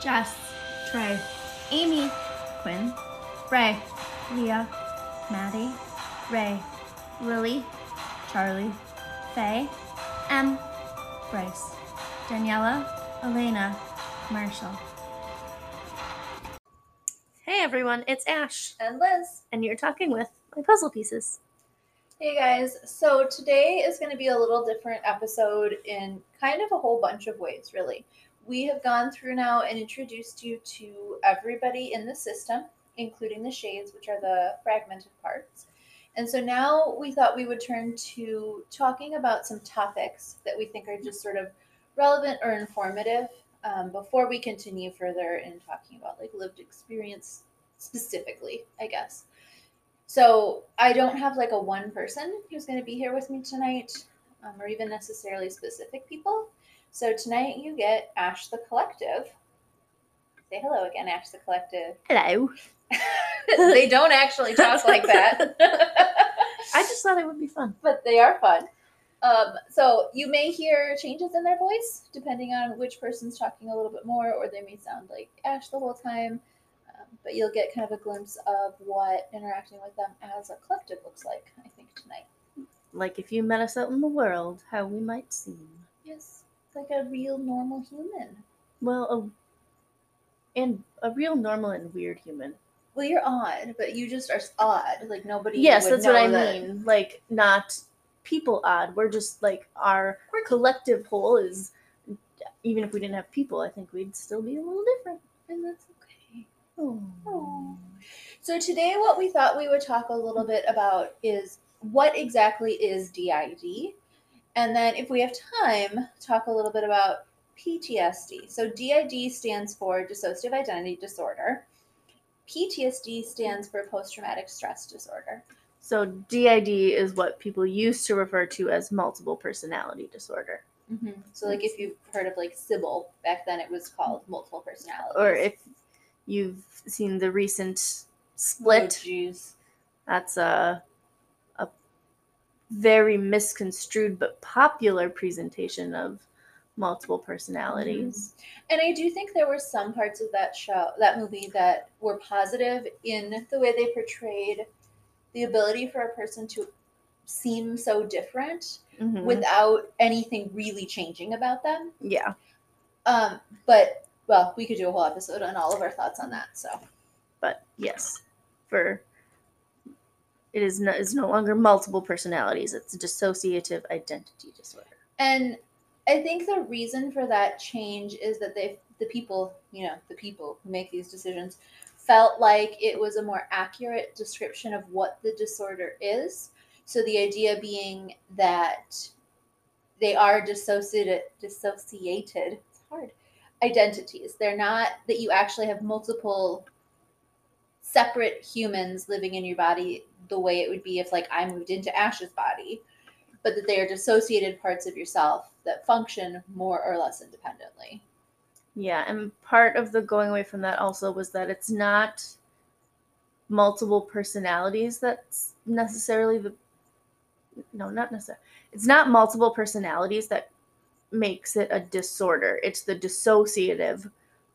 Jess, Trey, Amy, Quinn, Ray, Leah, Maddie, Ray, Lily, Charlie, Faye, M, Bryce, Daniela, Elena, Marshall. Hey everyone, it's Ash, and Liz. and you're talking with my puzzle pieces. Hey guys, so today is going to be a little different episode in kind of a whole bunch of ways, really. We have gone through now and introduced you to everybody in the system, including the shades, which are the fragmented parts. And so now we thought we would turn to talking about some topics that we think are just sort of relevant or informative um, before we continue further in talking about like lived experience specifically, I guess. So I don't have like a one person who's going to be here with me tonight, um, or even necessarily specific people. So tonight you get Ash the Collective. Say hello again, Ash the Collective. Hello. they don't actually talk like that, I just thought it would be fun. but they are fun. Um, so you may hear changes in their voice depending on which person's talking a little bit more, or they may sound like Ash the whole time. Um, but you'll get kind of a glimpse of what interacting with them as a collective looks like, I think, tonight. Like if you met us out in the world, how we might seem. Yes, like a real normal human. Well, a, and a real normal and weird human. Well, you're odd, but you just are odd. Like nobody. Yes, that's what I that- mean. Like not people odd. We're just like our collective whole is. Even if we didn't have people, I think we'd still be a little different. and that's okay. Oh. So today, what we thought we would talk a little bit about is what exactly is DID, and then if we have time, talk a little bit about PTSD. So DID stands for dissociative identity disorder. PTSD stands for post traumatic stress disorder. So DID is what people used to refer to as multiple personality disorder. Mm-hmm. So, like if you've heard of like Sybil, back then it was called multiple personality. Or if you've seen the recent Oh, split, jeez. that's a very misconstrued but popular presentation of multiple personalities. And I do think there were some parts of that show, that movie, that were positive in the way they portrayed the ability for a person to seem so different Mhm. without anything really changing about them. yeah, Um, but well, we could do a whole episode on all of our thoughts on that. So but yes, for it is no, is no longer multiple personalities. It's dissociative identity disorder. And I think the reason for that change is that they, the people, you know, the people who make these decisions, felt like it was a more accurate description of what the disorder is. So the idea being that they are dissociated, dissociated. It's hard. Identities. They're not that you actually have multiple separate humans living in your body the way it would be if like I moved into Ash's body but that they are dissociated parts of yourself that function more or less independently. Yeah, and part of the going away from that also was that it's not multiple personalities that's necessarily the no, not necessarily. It's not multiple personalities that makes it a disorder. It's the dissociative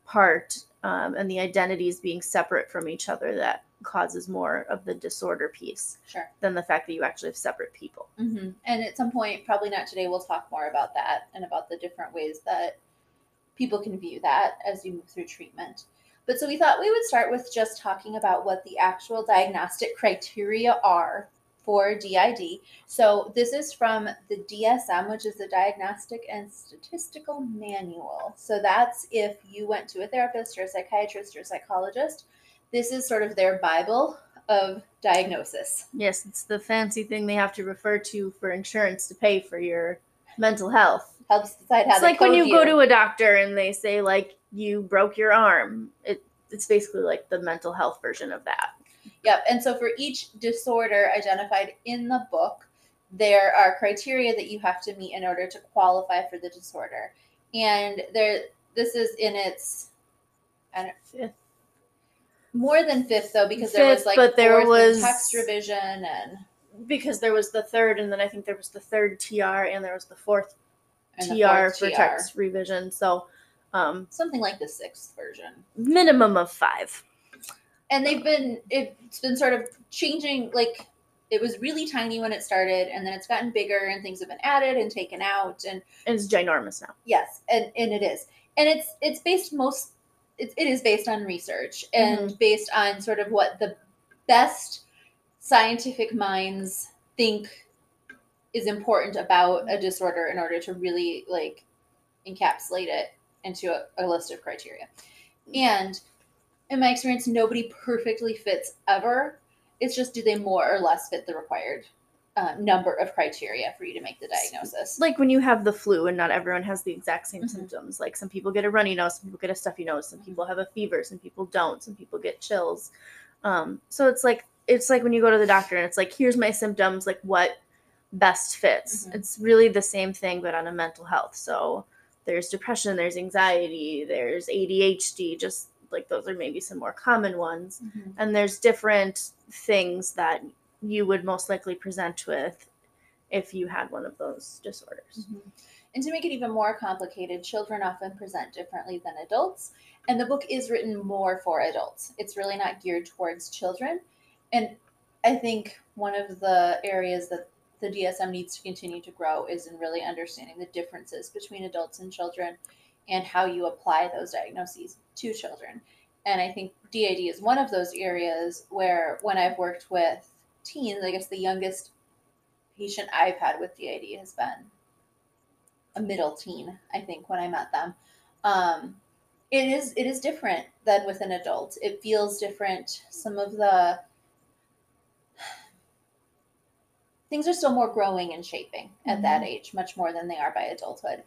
part um, and the identities being separate from each other that causes more of the disorder piece Sure. than the fact that you actually have separate people. Mm-hmm. And at some point, probably not today, we'll talk more about that and about the different ways that people can view that as you move through treatment. But so we thought we would start with just talking about what the actual diagnostic criteria are for DID. So this is from the DSM, which is the Diagnostic and Statistical Manual. So that's if you went to a therapist or a psychiatrist or a psychologist. This is sort of their Bible of diagnosis. Yes, it's the fancy thing they have to refer to for insurance to pay for your mental health. Helps decide how it's like when code you go to a doctor and they say like you broke your arm. It it's basically like the mental health version of that. Yep. And so for each disorder identified in the book, there are criteria that you have to meet in order to qualify for the disorder. And there this is in its I don't, Fifth. More than fifth though, because there was like but there was- text revision and, Because there was the third and then I think there was the third TR and there was the fourth TR the fourth for TR. text revision. So Um, something like the sixth version. minimum of five. and they've been it's been sort of changing like it was really tiny when it started and then it's gotten bigger and things have been added and taken out and And it's ginormous now. yes and and it is and it's it's based most it, it is based on research mm-hmm. and based on sort of what the best scientific minds think is important about a disorder in order to really like encapsulate it into a, a list of criteria. And in my experience nobody perfectly fits ever. It's just do they more or less fit the required uh, number of criteria for you to make the diagnosis Like when you have the flu and not everyone has the exact same Mhm. symptoms. Like some people get a runny nose, some people get a stuffy nose, some people have a fever, some people don't, some people get chills. Um, so it's like it's like when you go to the doctor and it's like, here's my symptoms, like what best fits. Mhm. It's really the same thing but on a mental health. So there's depression, there's anxiety, there's ADHD, just like those are maybe some more common ones. and there's different things that you would most likely present with if you had one of those disorders. Mhm. And to make it even more complicated, children often present differently than adults. And the book is written more for adults. It's really not geared towards children. And I think one of the areas that the DSM needs to continue to grow is in really understanding the differences between adults and children and how you apply those diagnoses to children. And I think DID is one of those areas where when I've worked with teens, I guess the youngest patient I've had with DID has been a middle teen, I think, when I met them. Um, it is it is different than with an adult. It feels different. Some of the things are still more growing and shaping at that age, much more than they are by adulthood.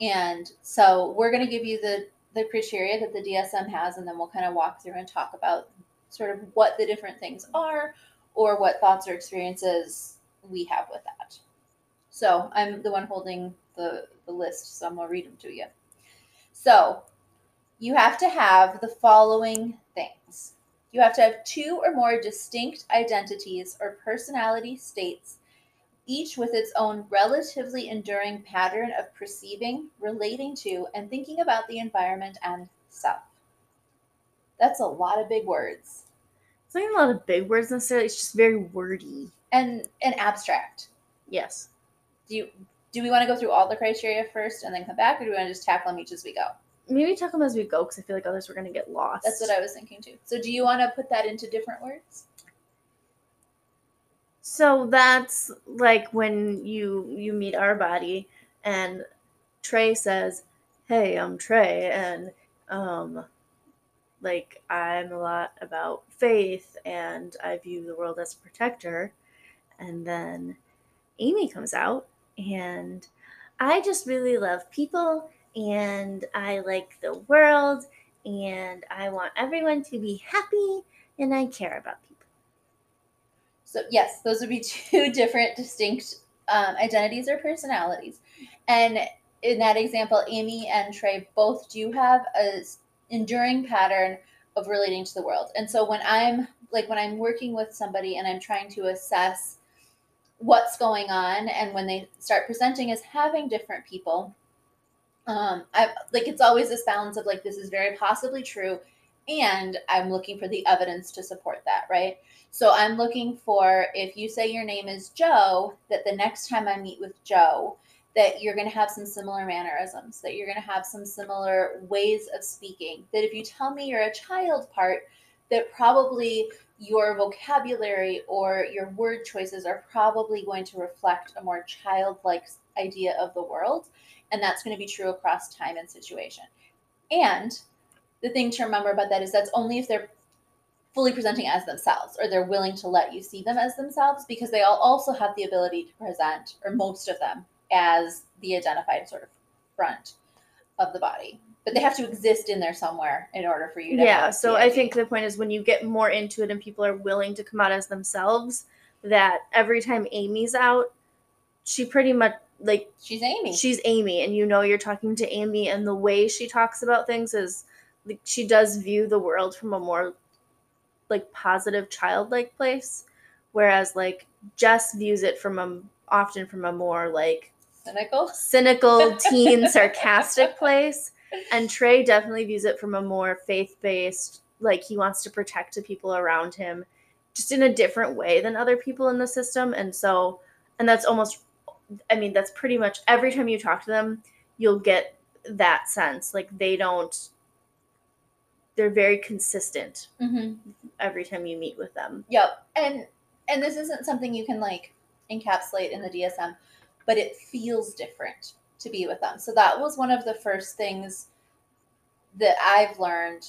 And so we're going to give you the the criteria that the DSM has, and then we'll kind of walk through and talk about sort of what the different things are, or what thoughts or experiences we have with that. So I'm the one holding the, the list, so I'm gonna read them to you. So you have to have the following things. You have to have two or more distinct identities or personality states, each with its own relatively enduring pattern of perceiving, relating to, and thinking about the environment and self. That's a lot of big words It's not even a lot of big words necessarily, it's just very wordy. and and abstract. Yes. Do you do we want to go through all the criteria first and then come back, or do we want to just tackle them each as we go? Maybe tackle them as we go because I feel like others were going to get lost. That's what I was thinking too. So, do you want to put that into different words? So that's like when you you meet our body and Trey says, "Hey, I'm Trey and um like I'm a lot about faith and I view the world as a protector." And then Amy comes out and I just really love people and I like the world and I want everyone to be happy and I care about people. So, yes, those would be two different, distinct um, identities or personalities. And in that example, Amy and Trey both do have a enduring pattern of relating to the world. And so, when I'm like when I'm working with somebody and I'm trying to assess what's going on, and when they start presenting as having different people, um, I like it's always this balance of like this is very possibly true, and I'm looking for the evidence to support that, right? So I'm looking for if you say your name is Joe, that the next time I meet with Joe, that you're going to have some similar mannerisms, that you're going to have some similar ways of speaking. That if you tell me you're a child part, that probably your vocabulary or your word choices are probably going to reflect a more childlike idea of the world. And that's going to be true across time and situation. And the thing to remember about that is that's only if they're fully presenting as themselves or they're willing to let you see them as themselves because they all also have the ability to present or most of them as the identified sort of front of the body. But they have to exist in there somewhere in order for you to yeah so i think the point is when you get more into it and people are willing to come out as themselves that every time amy's out she pretty much like she's amy. she's amy and you know you're talking to amy and the way she talks about things is like she does view the world from a more like positive childlike place whereas like jess views it from a often from a more like cynical cynical teen sarcastic place and Trey definitely views it from a more faith based, like he wants to protect the people around him just in a different way than other people in the system. And so, and that's almost, I mean, that's pretty much every time you talk to them, you'll get that sense. Like they don't, they're very consistent hmm every time you meet with them. Yep. And and this isn't something you can like encapsulate in the DSM, but it feels different to be with them. So that was one of the first things that I've learned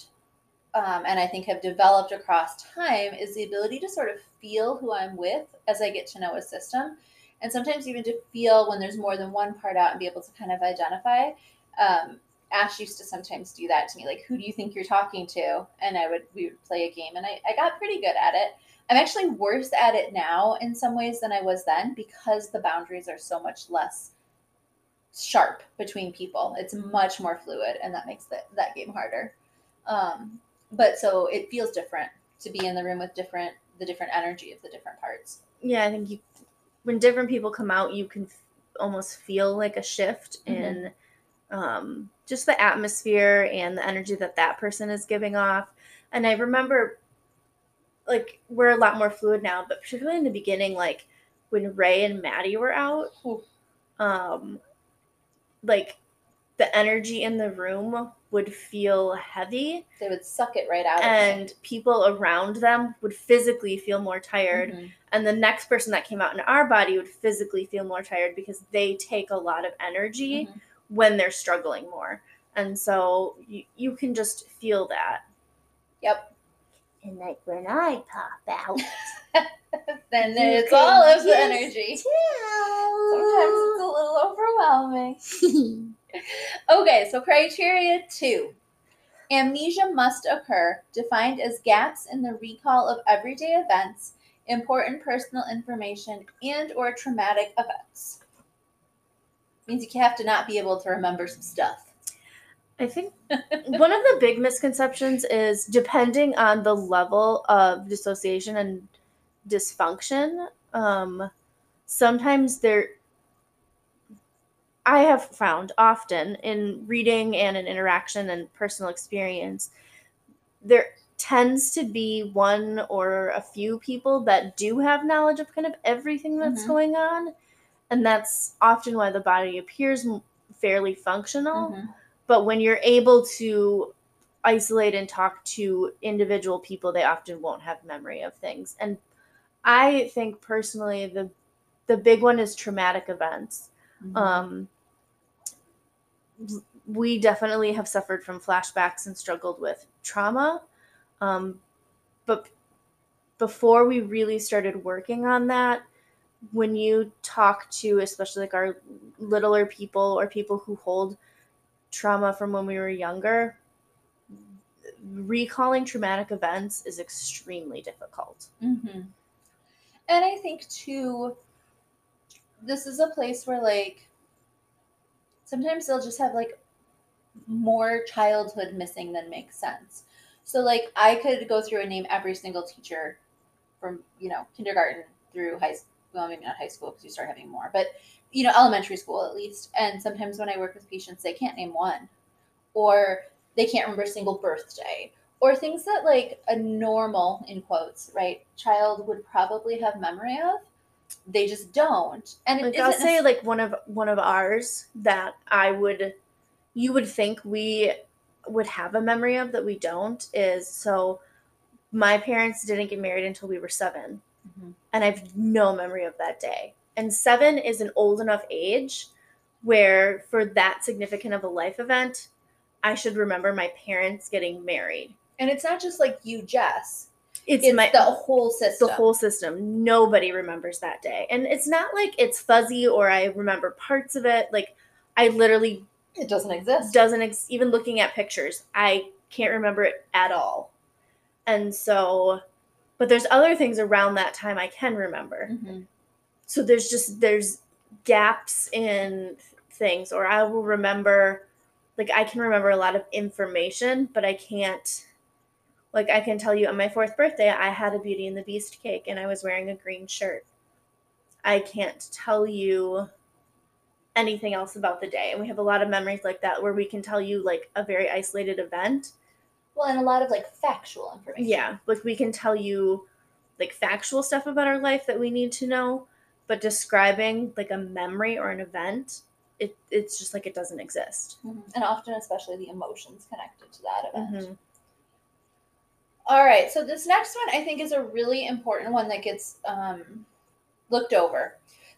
um, and I think have developed across time is the ability to sort of feel who I'm with as I get to know a system. And sometimes even to feel when there's more than one part out and be able to kind of identify. Um, Ash used to sometimes do that to me, like, who do you think you're talking to? And I would, we would play a game and I, I got pretty good at it. I'm actually worse at it now in some ways than I was then because the boundaries are so much less sharp between people. It's much more fluid and that makes that, that game harder. Um, but so it feels different to be in the room with different, the different energy of the different parts. Yeah, I think you, when different people come out, you can f- almost feel like a shift Mhm. in um, just the atmosphere and the energy that that person is giving off. And I remember, like, we're a lot more fluid now, but particularly in the beginning, like when Ray and Maddie were out, um, like the energy in the room would feel heavy, They would suck it right out of and people around them would physically feel more tired Mhm. and the next person that came out in our body would physically feel more tired because they take a lot of energy Mhm. when they're struggling more and so you, you can just feel that Yep. And like when i pop out Then You it's all of the energy. Sometimes it's a little overwhelming. Okay, so criteria two. Amnesia must occur, defined as gaps in the recall of everyday events, important personal information, and or traumatic events. Means you have to not be able to remember some stuff. I think one of the big misconceptions is depending on the level of dissociation and dysfunction, um, sometimes there, I have found often in reading and in interaction and personal experience, there tends to be one or a few people that do have knowledge of kind of everything that's Mhm. going on. And that's often why the body appears fairly functional Mhm. But when you're able to isolate and talk to individual people they often won't have memory of things. And i think personally the the big one is traumatic events. Mhm. um we definitely have suffered from flashbacks and struggled with trauma. Um but before we really started working on that when you talk to especially like our littler people or people who hold trauma from when we were younger recalling traumatic events is extremely difficult hmm And I think too, this is a place where like sometimes they'll just have like more childhood missing than makes sense. So like I could go through and name every single teacher from you know kindergarten through high school. Well, maybe not high school because you start having more, but you know elementary school at least. And sometimes when I work with patients, they can't name one, or they can't remember a single birthday, or things that like a normal in quotes right child would probably have memory of they just don't. And like i'll say like one of one of ours that i would you would think we would have a memory of that we don't is so my parents didn't get married until we were 7 Mhm. and i've no memory of that day and seven is an old enough age where for that significant of a life event i should remember my parents getting married and it's not just like you jess it's, it's my the whole system the whole system. Nobody remembers that day. And it's not like it's fuzzy or I remember parts of it. Like I literally it doesn't exist doesn't ex- even looking at pictures. I can't remember it at all. And so but there's other things around that time I can remember. Mhm. So there's just there's gaps in things or I will remember like I can remember a lot of information, but I can't like I can tell you on my fourth birthday I had a Beauty and the Beast cake and I was wearing a green shirt. I can't tell you anything else about the day. And we have a lot of memories like that where we can tell you like a very isolated event. Well, and a lot of like factual information. Yeah, like we can tell you like factual stuff about our life that we need to know, but describing like a memory or an event, it it's just like it doesn't exist. Mhm. And often, especially the emotions connected to that event. Mhm. All right, so this next one I think is a really important one that gets um, looked over.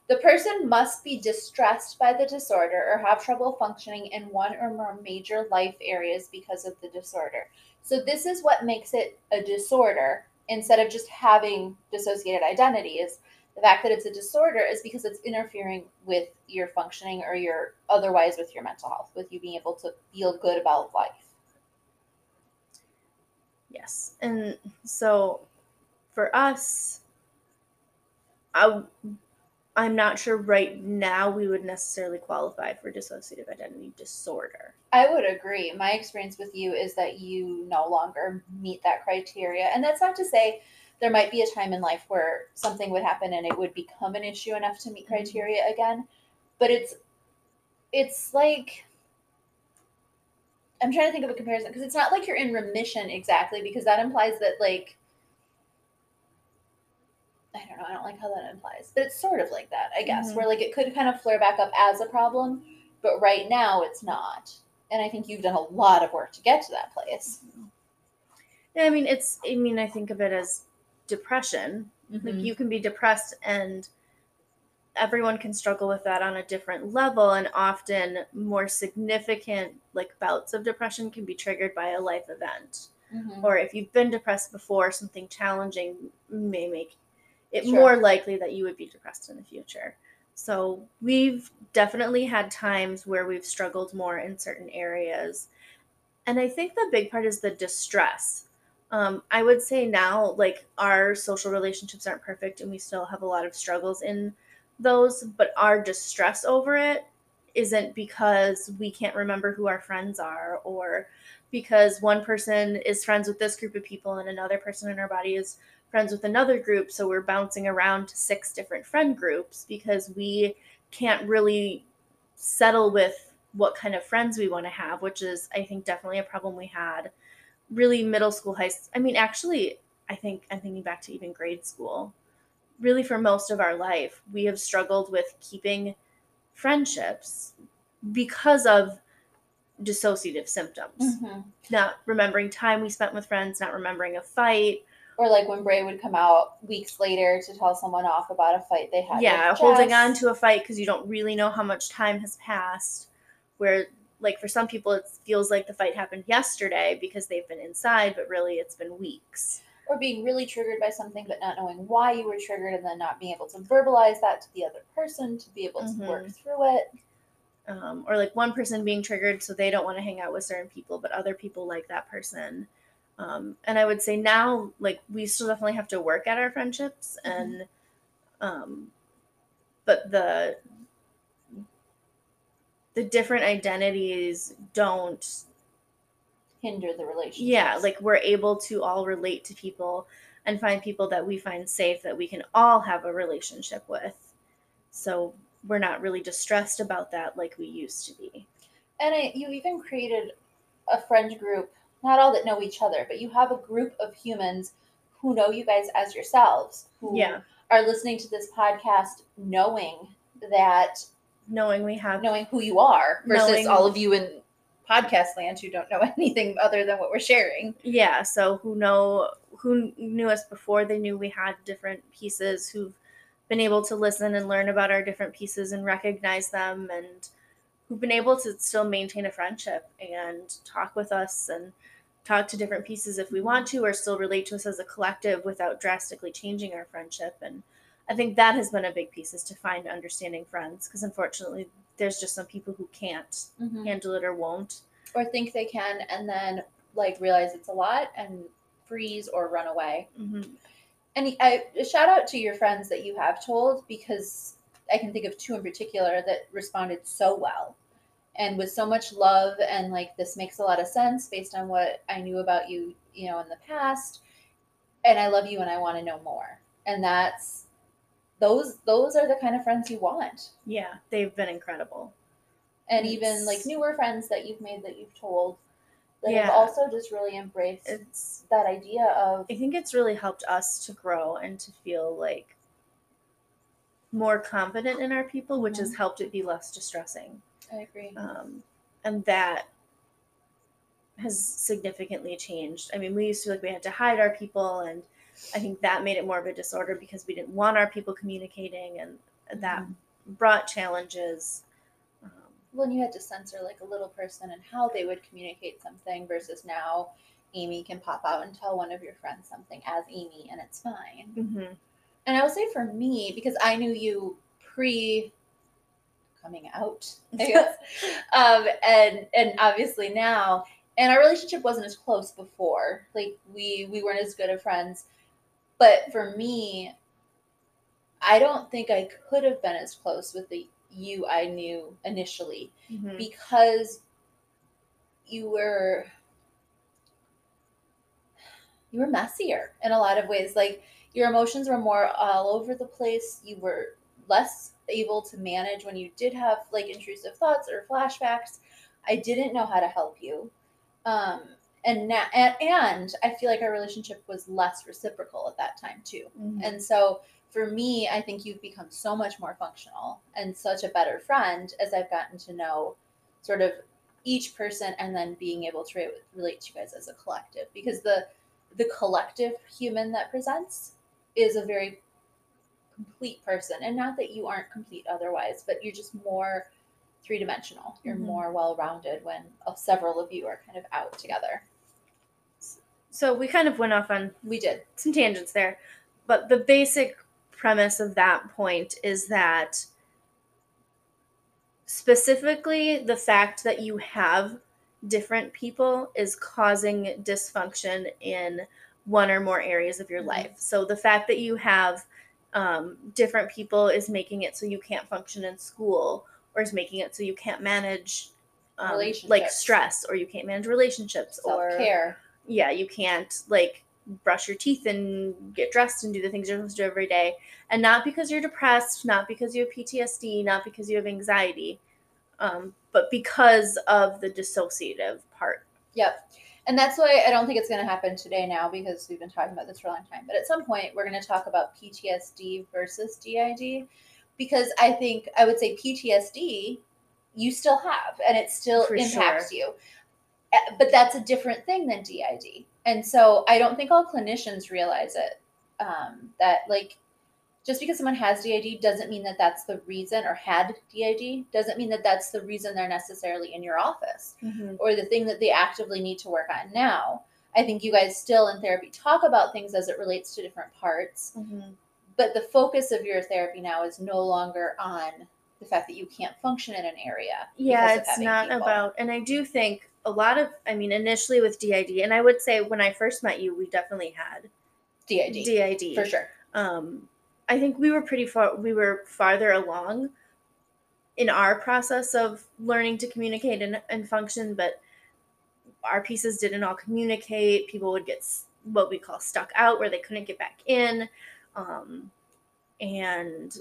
The person must be distressed by the disorder or have trouble functioning in one or more major life areas because of the disorder. So, this is what makes it a disorder instead of just having dissociated identities. The fact that it's a disorder is because it's interfering with your functioning or your otherwise with your mental health, with you being able to feel good about life. Yes. And so for us, I, I'm not sure right now we would necessarily qualify for dissociative identity disorder. I would agree. My experience with you is that you no longer meet that criteria. And that's not to say there might be a time in life where something would happen and it would become an issue enough to meet Mhm. criteria again. But it's it's like I'm trying to think of a comparison because it's not like you're in remission exactly because that implies that like I don't know, I don't like how that implies. But it's sort of like that, I guess, Mhm. where like it could kind of flare back up as a problem, but right now it's not. And I think you've done a lot of work to get to that place. Yeah, I mean, it's, I mean, I think of it as depression. Like you can be depressed and everyone can struggle with that on a different level and often more significant like bouts of depression can be triggered by a life event. Mhm. or if you've been depressed before, something challenging may make it Sure. more likely that you would be depressed in the future. So we've definitely had times where we've struggled more in certain areas. And I think the big part is the distress. Um, I would say now, like, our social relationships aren't perfect and we still have a lot of struggles in those, but our distress over it isn't because we can't remember who our friends are or because one person is friends with this group of people and another person in our body is friends with another group. So we're bouncing around to six different friend groups because we can't really settle with what kind of friends we want to have, which is, I think, definitely a problem we had. Really, middle school, high. school. I mean, actually, I think I'm thinking back to even grade school. Really, for most of our life, we have struggled with keeping friendships because of dissociative symptoms Mhm. not remembering time we spent with friends, not remembering a fight. Or like when Bray would come out weeks later to tell someone off about a fight they had. yeah, holding on to a fight because you don't really know how much time has passed. Where, like, for some people, it feels like the fight happened yesterday because they've been inside, but really it's been weeks. or being really triggered by something but not knowing why you were triggered and then not being able to verbalize that to the other person to be able to Mhm. work through it. Um, or like one person being triggered so they don't want to hang out with certain people, but other people like that person. Um, and I would say now, like, we still definitely have to work at our friendships Mhm. and, um, but the the different identities don't Hinder the relationship. yeah like we're able to all relate to people and find people that we find safe that we can all have a relationship with so we're not really distressed about that like we used to be And I, you even created a friend group, not all that know each other, but you have a group of humans who know you guys as yourselves, who yeah are listening to this podcast knowing that, knowing we have knowing who you are versus Knowing- all of you in podcast land who don't know anything other than what we're sharing. yeah so who know who knew us before they knew we had different pieces who've been able to listen and learn about our different pieces and recognize them and who've been able to still maintain a friendship and talk with us and talk to different pieces if we want to or still relate to us as a collective without drastically changing our friendship. And i think that has been a big piece is to find understanding friends because unfortunately there's just some people who can't handle it or won't. Or think they can and then like realize it's a lot and freeze or run away. hmm And I a shout out to your friends that you have told because I can think of two in particular that responded so well and with so much love and like this makes a lot of sense based on what I knew about you, you know, in the past. And I love you and I want to know more. And that's those those are the kind of friends you want. Yeah, they've been incredible. And even like newer friends that you've made that you've told that Yeah. have also just really embraced It's that idea of I think it's really helped us to grow and to feel like more confident in our people, which has helped it be less distressing. I agree. Um, and that has significantly changed. I mean, we used to like we had to hide our people, and I think that made it more of a disorder because we didn't want our people communicating, and that brought challenges. Um, when you had to censor like a little person and how they would communicate something versus now Amy can pop out and tell one of your friends something as Amy and it's fine. mhm. And I would say for me, because I knew you pre coming out, I guess, um, and and obviously now, and our relationship wasn't as close before. Like we we weren't as good of friends, but for me, I don't think I could have been as close with the you I knew initially Mhm. because you were you were messier in a lot of ways like your emotions were more all over the place. You were less able to manage when you did have like intrusive thoughts or flashbacks. I didn't know how to help you. Um and na- and, and i feel like our relationship was less reciprocal at that time too. Mhm. and so for me, I think you've become so much more functional and such a better friend as I've gotten to know sort of each person and then being able to re- relate to you guys as a collective because the the collective human that presents is a very complete person. And not that you aren't complete otherwise but you're just more three-dimensional. You're Mhm. more well-rounded when uh, several of you are kind of out together. So we kind of went off on we did. some tangents there, but the basic premise of that point is that specifically the fact that you have different people is causing dysfunction in one or more areas of your Mhm. life. So the fact that you have um, different people is making it so you can't function in school, or is making it so you can't manage um, like stress, or you can't manage relationships, or self-care yeah, you can't like brush your teeth and get dressed and do the things you're supposed to do every day. And not because you're depressed, not because you have PTSD, not because you have anxiety, um, but because of the dissociative part. Yep. And that's why I don't think it's going to happen today now because we've been talking about this for a long time. But at some point, we're going to talk about PTSD versus DID because I think I would say PTSD you still have and it still For impacts you. Uh, But that's a different thing than DID. And so I don't think all clinicians realize it. Um, that like just because someone has DID doesn't mean that that's the reason or had DID doesn't mean that that's the reason they're necessarily in your office or the thing that they actively need to work on now. I think you guys still in therapy talk about things as it relates to different parts, but the focus of your therapy now is no longer on the fact that you can't function in an area. Yeah, it's not people. about, and I do think a lot of, I mean, initially with DID, and I would say when I first met you, we definitely had DID, DID. for sure. um, I think we were pretty far. We were farther along in our process of learning to communicate and, and function, but our pieces didn't all communicate. People would get what we call stuck out, where they couldn't get back in, um, and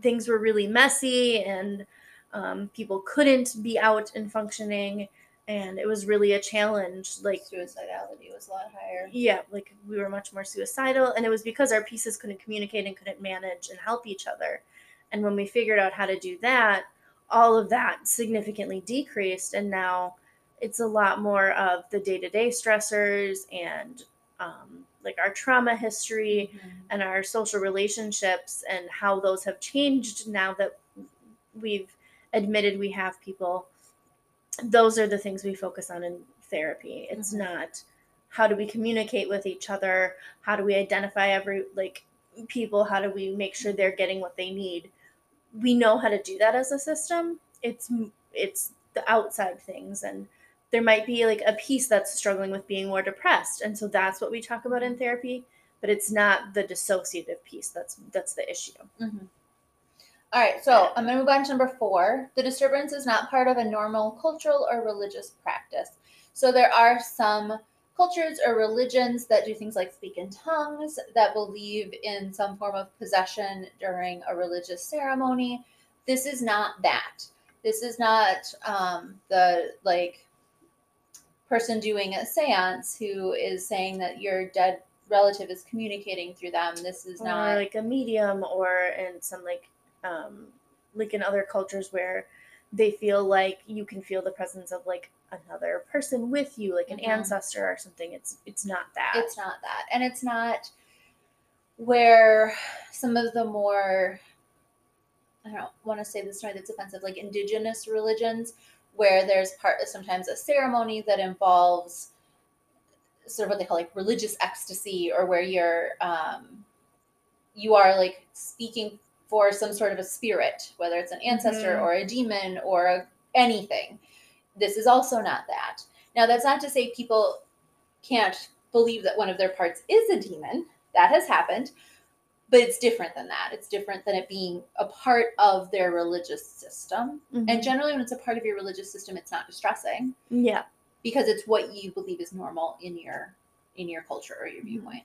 things were really messy, and um, people couldn't be out and functioning, and it was really a challenge. Like Suicidality was a lot higher. yeah, like we were much more suicidal, and it was because our pieces couldn't communicate and couldn't manage and help each other. And when we figured out how to do that, all of that significantly decreased, and now it's a lot more of the day to day stressors and um, like our trauma history and our social relationships and how those have changed now that we've admitted we have people those are the things we focus on in therapy. It's Mhm. not how do we communicate with each other? How do we identify every like people? How do we make sure they're getting what they need? We know how to do that as a system. It's it's the outside things and there might be like a piece that's struggling with being more depressed and so that's what we talk about in therapy but it's not the dissociative piece that's that's the issue. Mhm. All right, so I'm going to move on to number four. The disturbance is not part of a normal cultural or religious practice. So there are some cultures or religions that do things like speak in tongues, that believe in some form of possession during a religious ceremony. This is not that. This is not um, the like person doing a seance who is saying that your dead relative is communicating through them. This is or not like a medium or in some like um like in other cultures where they feel like you can feel the presence of like another person with you like an Mhm. ancestor or something. It's it's not that. It's not that. And it's not where some of the more i don't want to say this in a way that's offensive like indigenous religions where there's part sometimes a ceremony that involves sort of what they call like religious ecstasy or where you're um, you are like speaking for some sort of a spirit whether it's an ancestor Mhm. or a demon or anything this is also not that now that's not to say people can't believe that one of their parts is a demon. That has happened. But it's different than that. It's different than it being a part of their religious system. Mhm. And generally, when it's a part of your religious system, it's not distressing yeah because it's what you believe is normal in your in your culture or your viewpoint.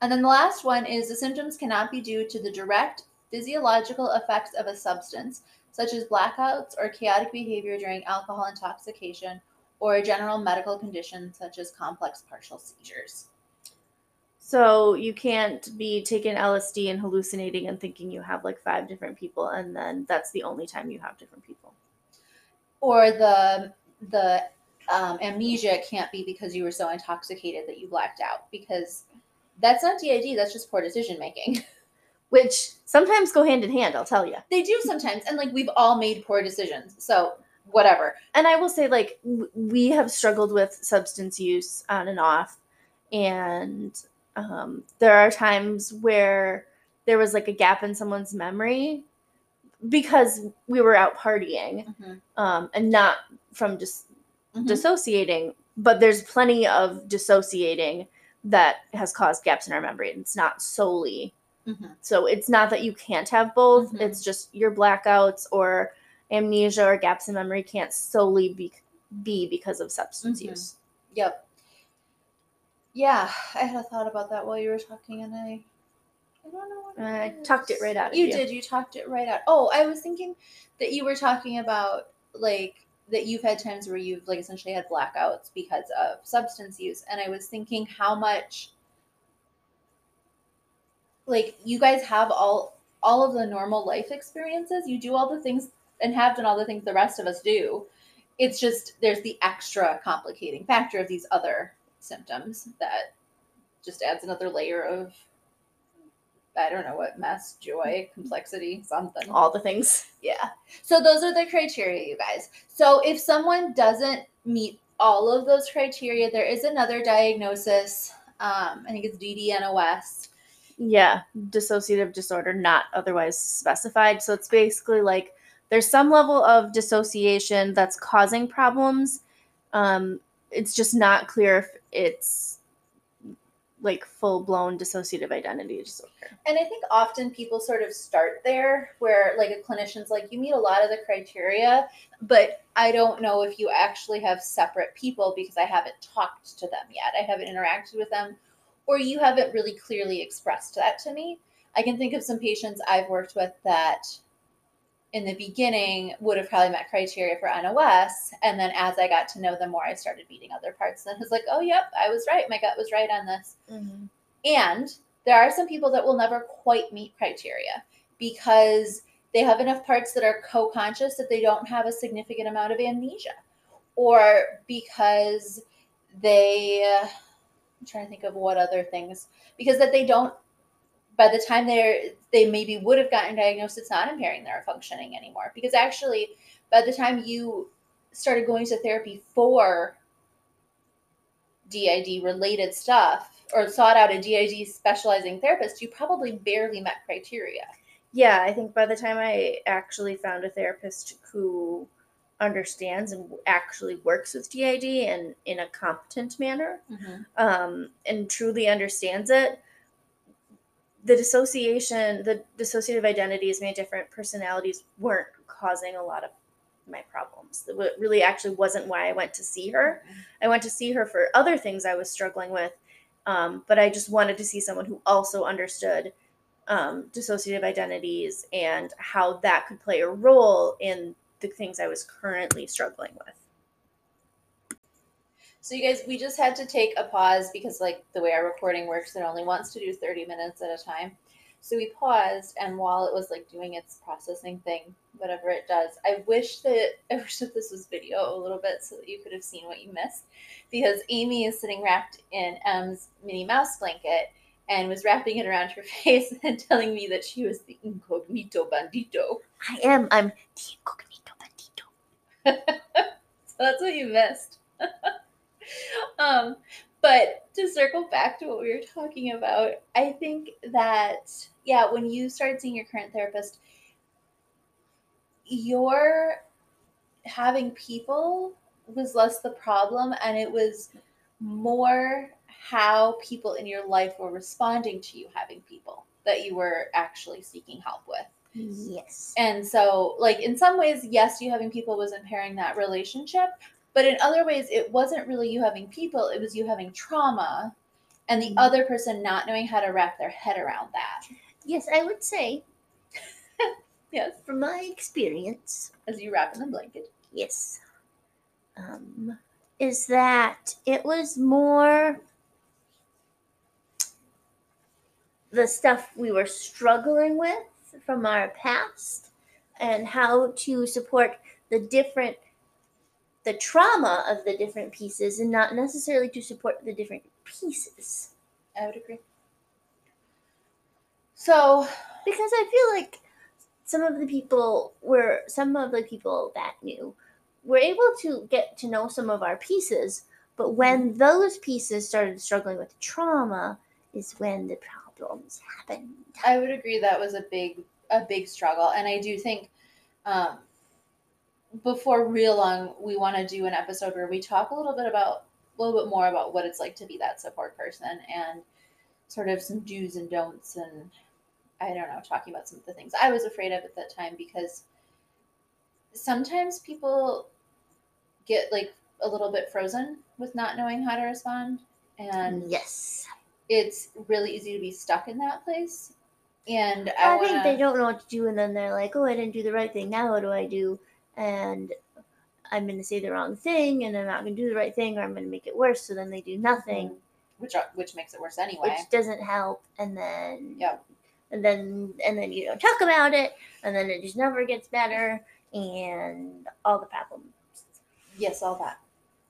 And then the last one is the symptoms cannot be due to the direct physiological effects of a substance, such as blackouts or chaotic behavior during alcohol intoxication, or a general medical condition such as complex partial seizures. so you can't be taking lsd and hallucinating and thinking you have like five different people and then that's the only time you have different people Or the the um, amnesia can't be because you were so intoxicated that you blacked out, because that's not DID. That's just poor decision making. which sometimes go hand in hand i'll tell you They do sometimes, and like we've all made poor decisions. So whatever. and I will say, like, we have struggled with substance use on and off, and um, there are times where there was like a gap in someone's memory because we were out partying um, and not from just Mhm. dissociating. But there's plenty of dissociating that has caused gaps in our memory. It's not solely Mhm. so it's not that you can't have both. Mhm. It's just your blackouts or amnesia or gaps in memory can't solely be be because of substance Mhm. use. Yep. Yeah, I had a thought about that while you were talking, and I, I don't know. What I it tucked it right out of You you. did. You talked it right out. Oh, I was thinking that you were talking about like that you've had times where you've like essentially had blackouts because of substance use, and I was thinking how much like you guys have all all of the normal life experiences. You do all the things and have done all the things the rest of us do. It's just there's the extra complicating factor of these other symptoms that just adds another layer of I don't know what mess, joy, complexity, something. All the things. Yeah. So those are the criteria, you guys. So if someone doesn't meet all of those criteria, there is another diagnosis. Um, I think it's DDNOS. Yeah, dissociative disorder not otherwise specified. So it's basically like there's some level of dissociation that's causing problems. Um, it's just not clear if it's like full blown dissociative identity disorder. And I think often people sort of start there where like a clinician's like, you meet a lot of the criteria, but I don't know if you actually have separate people because I haven't talked to them yet. I haven't interacted with them, or you haven't really clearly expressed that to me. I can think of some patients I've worked with that in the beginning would have probably met criteria for NOS. And then as I got to know them more, I started meeting other parts. And it was like, oh, yep, I was right. My gut was right on this. Mm-hmm. And there are some people that will never quite meet criteria because they have enough parts that are co conscious that they don't have a significant amount of amnesia, or because they, I'm trying to think of what other things, because that they don't, by the time they're, they maybe would have gotten diagnosed, it's not impairing their functioning anymore. Because actually, by the time you started going to therapy for DID related stuff or sought out a DID specializing therapist, you probably barely met criteria. Yeah, I think by the time I actually found a therapist who understands and actually works with DID and in a competent manner, um, and truly understands it, the dissociation, the dissociative identities, my different personalities weren't causing a lot of my problems. It really actually wasn't why I went to see her. I went to see her for other things I was struggling with, um, but I just wanted to see someone who also understood um, dissociative identities and how that could play a role in the things I was currently struggling with. So you guys, we just had to take a pause because like the way our recording works, it only wants to do 30 minutes at a time. So we paused and while it was like doing its processing thing, whatever it does, I wish that I wish that this was video a little bit so that you could have seen what you missed. Because Amy is sitting wrapped in M's Minnie Mouse blanket and was wrapping it around her face and telling me that she was the incognito bandito. I am. I'm the incognito bandito. So that's what you missed. Um, but to circle back to what we were talking about, I think that, yeah, when you started seeing your current therapist, your having people was less the problem and it was more how people in your life were responding to you having people that you were actually seeking help with. Yes. And so, like, in some ways, yes, you having people was impairing that relationship. But in other ways, it wasn't really you having people, it was you having trauma and the Mhm. other person not knowing how to wrap their head around that. Yes, I would say, Yes, from my experience, as you wrap in the blanket. yes, um, is that it was more the stuff we were struggling with from our past and how to support the different the trauma of the different pieces and not necessarily to support the different pieces I would agree. So, because I feel like some of the people were some of the people that knew were able to get to know some of our pieces, but when those pieces started struggling with trauma is when the problems happened. I would agree that was a big a big struggle and I do think um before real long we want to do an episode where we talk a little bit about a little bit more about what it's like to be that support person and sort of some do's and don'ts and I don't know talking about some of the things I was afraid of at that time because sometimes people get like a little bit frozen with not knowing how to respond and mm, yes. it's really easy to be stuck in that place and I, I, think wanna- they don't know what to do and then they're like, Oh, I didn't do the right thing, now what do I do? And I'm gonna say the wrong thing and I'm not gonna do the right thing or I'm gonna make it worse, so then they do nothing. which are, which makes it worse anyway. which doesn't help and then Yep. and then and then you don't talk about it and then it just never gets better and all the problems Yes, all that.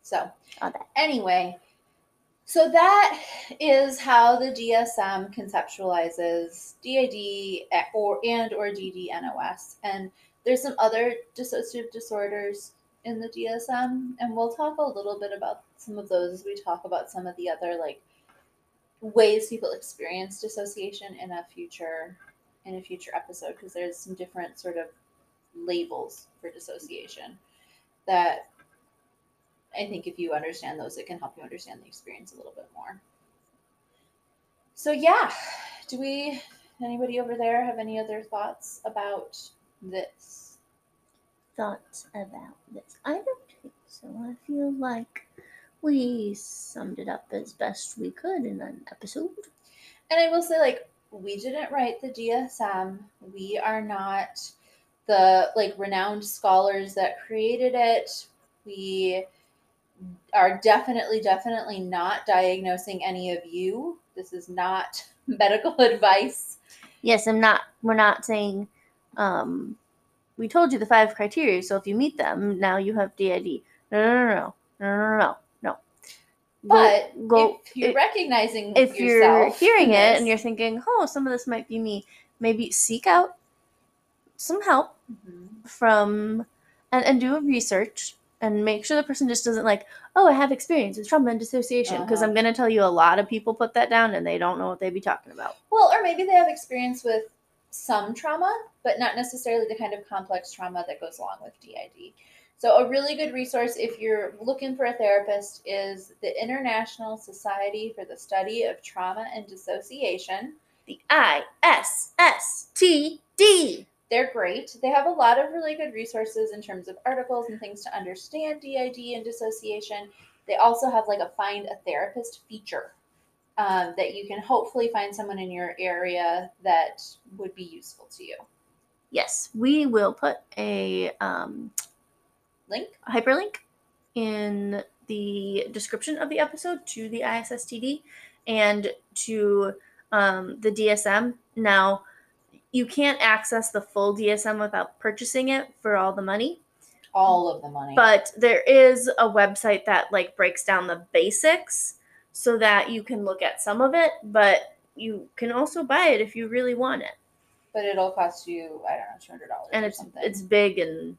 So, All that. anyway, so that is how the DSM conceptualizes DID eh, or and or DDNOS. And there's some other dissociative disorders in the DSM, and we'll talk a little bit about some of those as we talk about some of the other like ways people experience dissociation in a future in a future episode because there's some different sort of labels for dissociation that I think if you understand those, it can help you understand the experience a little bit more. So yeah, do we? Anybody over there have any other thoughts about this? thoughts about this i don't think so i feel like we summed it up as best we could in an episode And I will say, like, we didn't write the DSM. We are not the like renowned scholars that created it. We are definitely, definitely not diagnosing any of you. This is not medical advice. yes i'm not we're not saying um, we told you the five criteria, so if you meet them, now you have DID. No, no, no, no, no, no, no, no. But go, go if you're it, recognizing if you're hearing it and you're thinking, oh, some of this might be me, maybe seek out some help mm-hmm. from and, and do a research and make sure the person just doesn't like, oh, I have experience with trauma and dissociation. Because uh-huh. I'm going to tell you a lot of people put that down and they don't know what they'd be talking about. Well, or maybe they have experience with some trauma, but not necessarily the kind of complex trauma that goes along with DID. So, a really good resource if you're looking for a therapist is the International Society for the Study of Trauma and Dissociation. The I S S T D. They're great. They have a lot of really good resources in terms of articles and things to understand DID and dissociation. They also have like a find a therapist feature um, that you can hopefully find someone in your area that would be useful to you. Yes, we will put a um, Link? A hyperlink in the description of the episode to the ISSTD and to um, the DSM. Now, you can't access the full DSM without purchasing it for all the money, All of the money. but there is a website that like breaks down the basics so that you can look at some of it, but you can also buy it if you really want it. but it'll cost you, I don't know, two hundred dollars And it's something. it's big and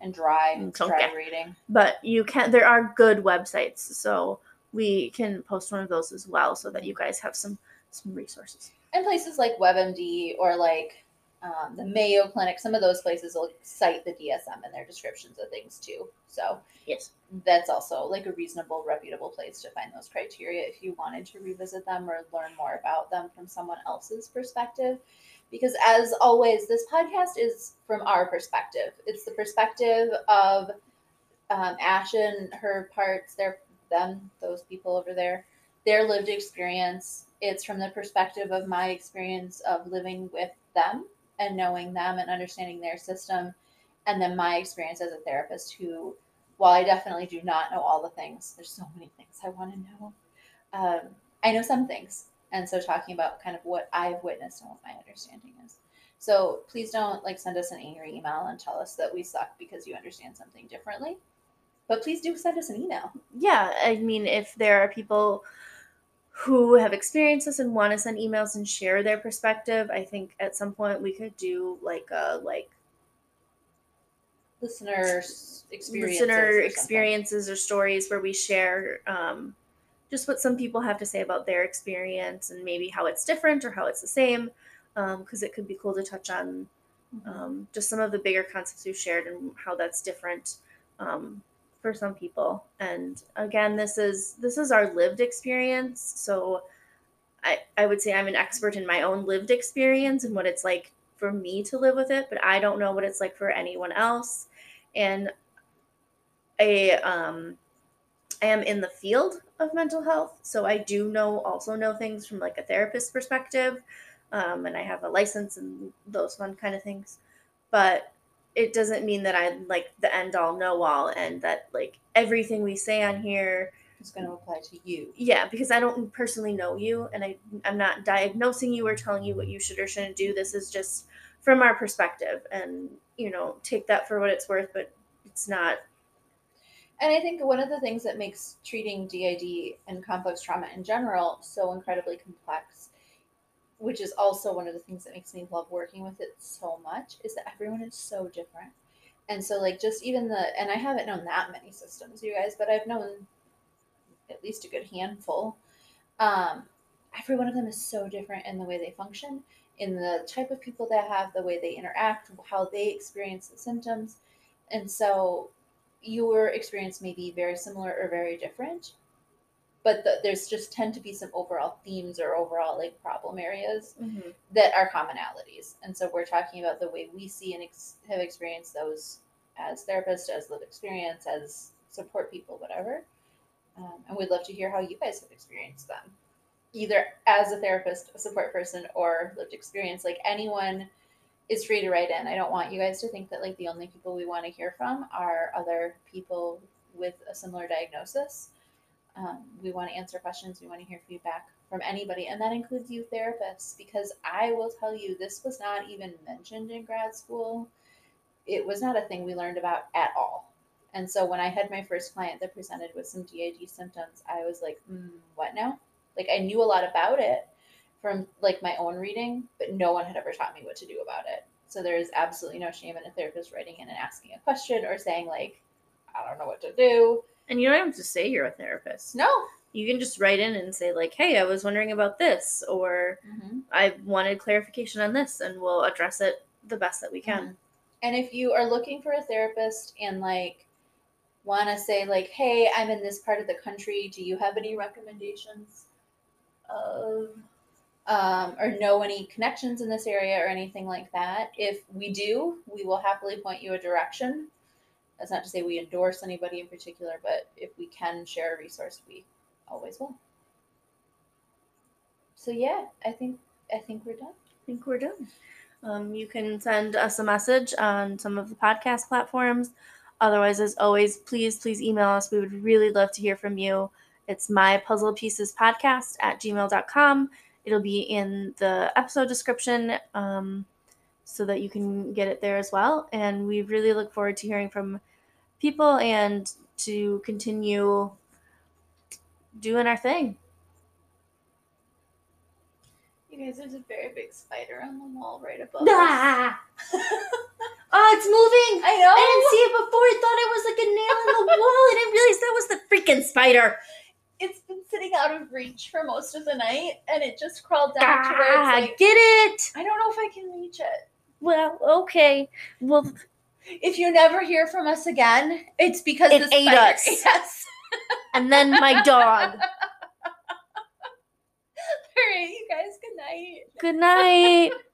and dry, Mm, dry reading. but you can there are good websites so we can post one of those as well so that you guys have some some resources And places like WebMD or like um, the Mayo Clinic, some of those places will cite the DSM in their descriptions of things too. So yes that's also like a reasonable, reputable place to find those criteria if you wanted to revisit them or learn more about them from someone else's perspective. Because as always, this podcast is from our perspective. It's the perspective of um, Ash and her parts, their them, those people over there, their lived experience. It's from the perspective of my experience of living with them and knowing them and understanding their system, and then my experience as a therapist who while I definitely do not know all the things, there's so many things I want to know. Um, I know some things. And so talking about kind of what I've witnessed and what my understanding is. So please don't like send us an angry email and tell us that we suck because you understand something differently. But please do send us an email. yeah i mean if there are people who have experienced this and want to send emails and share their perspective i think at some point we could do like a like Listeners experiences. listener or experiences or stories where we share um, just what some people have to say about their experience and maybe how it's different or how it's the same because it could be cool to touch on Mhm. um, just some of the bigger concepts we've shared and how that's different um, for some people. And again this is this is our lived experience. So I, I would say i'm an expert in my own lived experience and what it's like for me to live with it but i don't know what it's like for anyone else. And i um i am in the field of mental health so i do know also know things from like a therapist perspective um, and i have a license and those fun kind of things. But it doesn't mean that i'm like the end all know all and that like everything we say on here is going to apply to you. yeah because i don't personally know you and I, i'm not diagnosing you or telling you what you should or shouldn't do this is just from our perspective and you know take that for what it's worth but it's not And I think one of the things that makes treating DID and complex trauma in general so incredibly complex, which is also one of the things that makes me love working with it so much, is that everyone is so different. And so, like, just even the, and I haven't known that many systems, you guys, but I've known at least a good handful. Um, every one of them is so different in the way they function, in the type of people they have, the way they interact, how they experience the symptoms. And so, your experience may be very similar or very different but the, there's just tend to be some overall themes or overall like problem areas that are commonalities and so we're talking about the way we see and ex- have experienced those as therapists as lived experience as support people whatever um, and we'd love to hear how you guys have experienced them either as a therapist a support person or lived experience like anyone is free to write in. I don't want you guys to think that like the only people we want to hear from are other people with a similar diagnosis. Um, we want to answer questions. We want to hear feedback from anybody, and that includes you therapists. Because I will tell you, this was not even mentioned in grad school. It was not a thing we learned about at all. And so when I had my first client that presented with some DID symptoms, I was like, mm, "What now?" Like I knew a lot about it, from like my own reading, but no one had ever taught me what to do about it. So there is absolutely no shame in a therapist writing in and asking a question or saying like, I don't know what to do. And you don't have to say you're a therapist No. you can just write in and say like hey i was wondering about this or i wanted clarification on this and we'll address it the best that we can And if you are looking for a therapist and like want to say like, hey, I'm in this part of the country, do you have any recommendations of um, or know any connections in this area or anything like that. If we do, we will happily point you a direction. That's not to say we endorse anybody in particular, but if we can share a resource, we always will. So yeah, I think I think we're done. I think we're done. Um, you can send us a message on some of the podcast platforms. Otherwise, as always, please, please email us. We would really love to hear from you. It's my puzzle pieces podcast at gmail.com. It'll be in the episode description um, so that you can get it there as well. And we really look forward to hearing from people and to continue doing our thing. You guys, there's a very big spider on the wall right above. Ah! oh, it's moving. I know. I didn't see it before. I thought it was like a nail in the wall. I didn't realize that was the freaking spider. It's been sitting out of reach for most of the night, and it just crawled down to where Ah, it's like get it? I don't know if I can reach it. Well, okay. Well, If you never hear from us again, it's because It the ate spider- us. Yes. and then my dog. All right, you guys. Good night. Good night.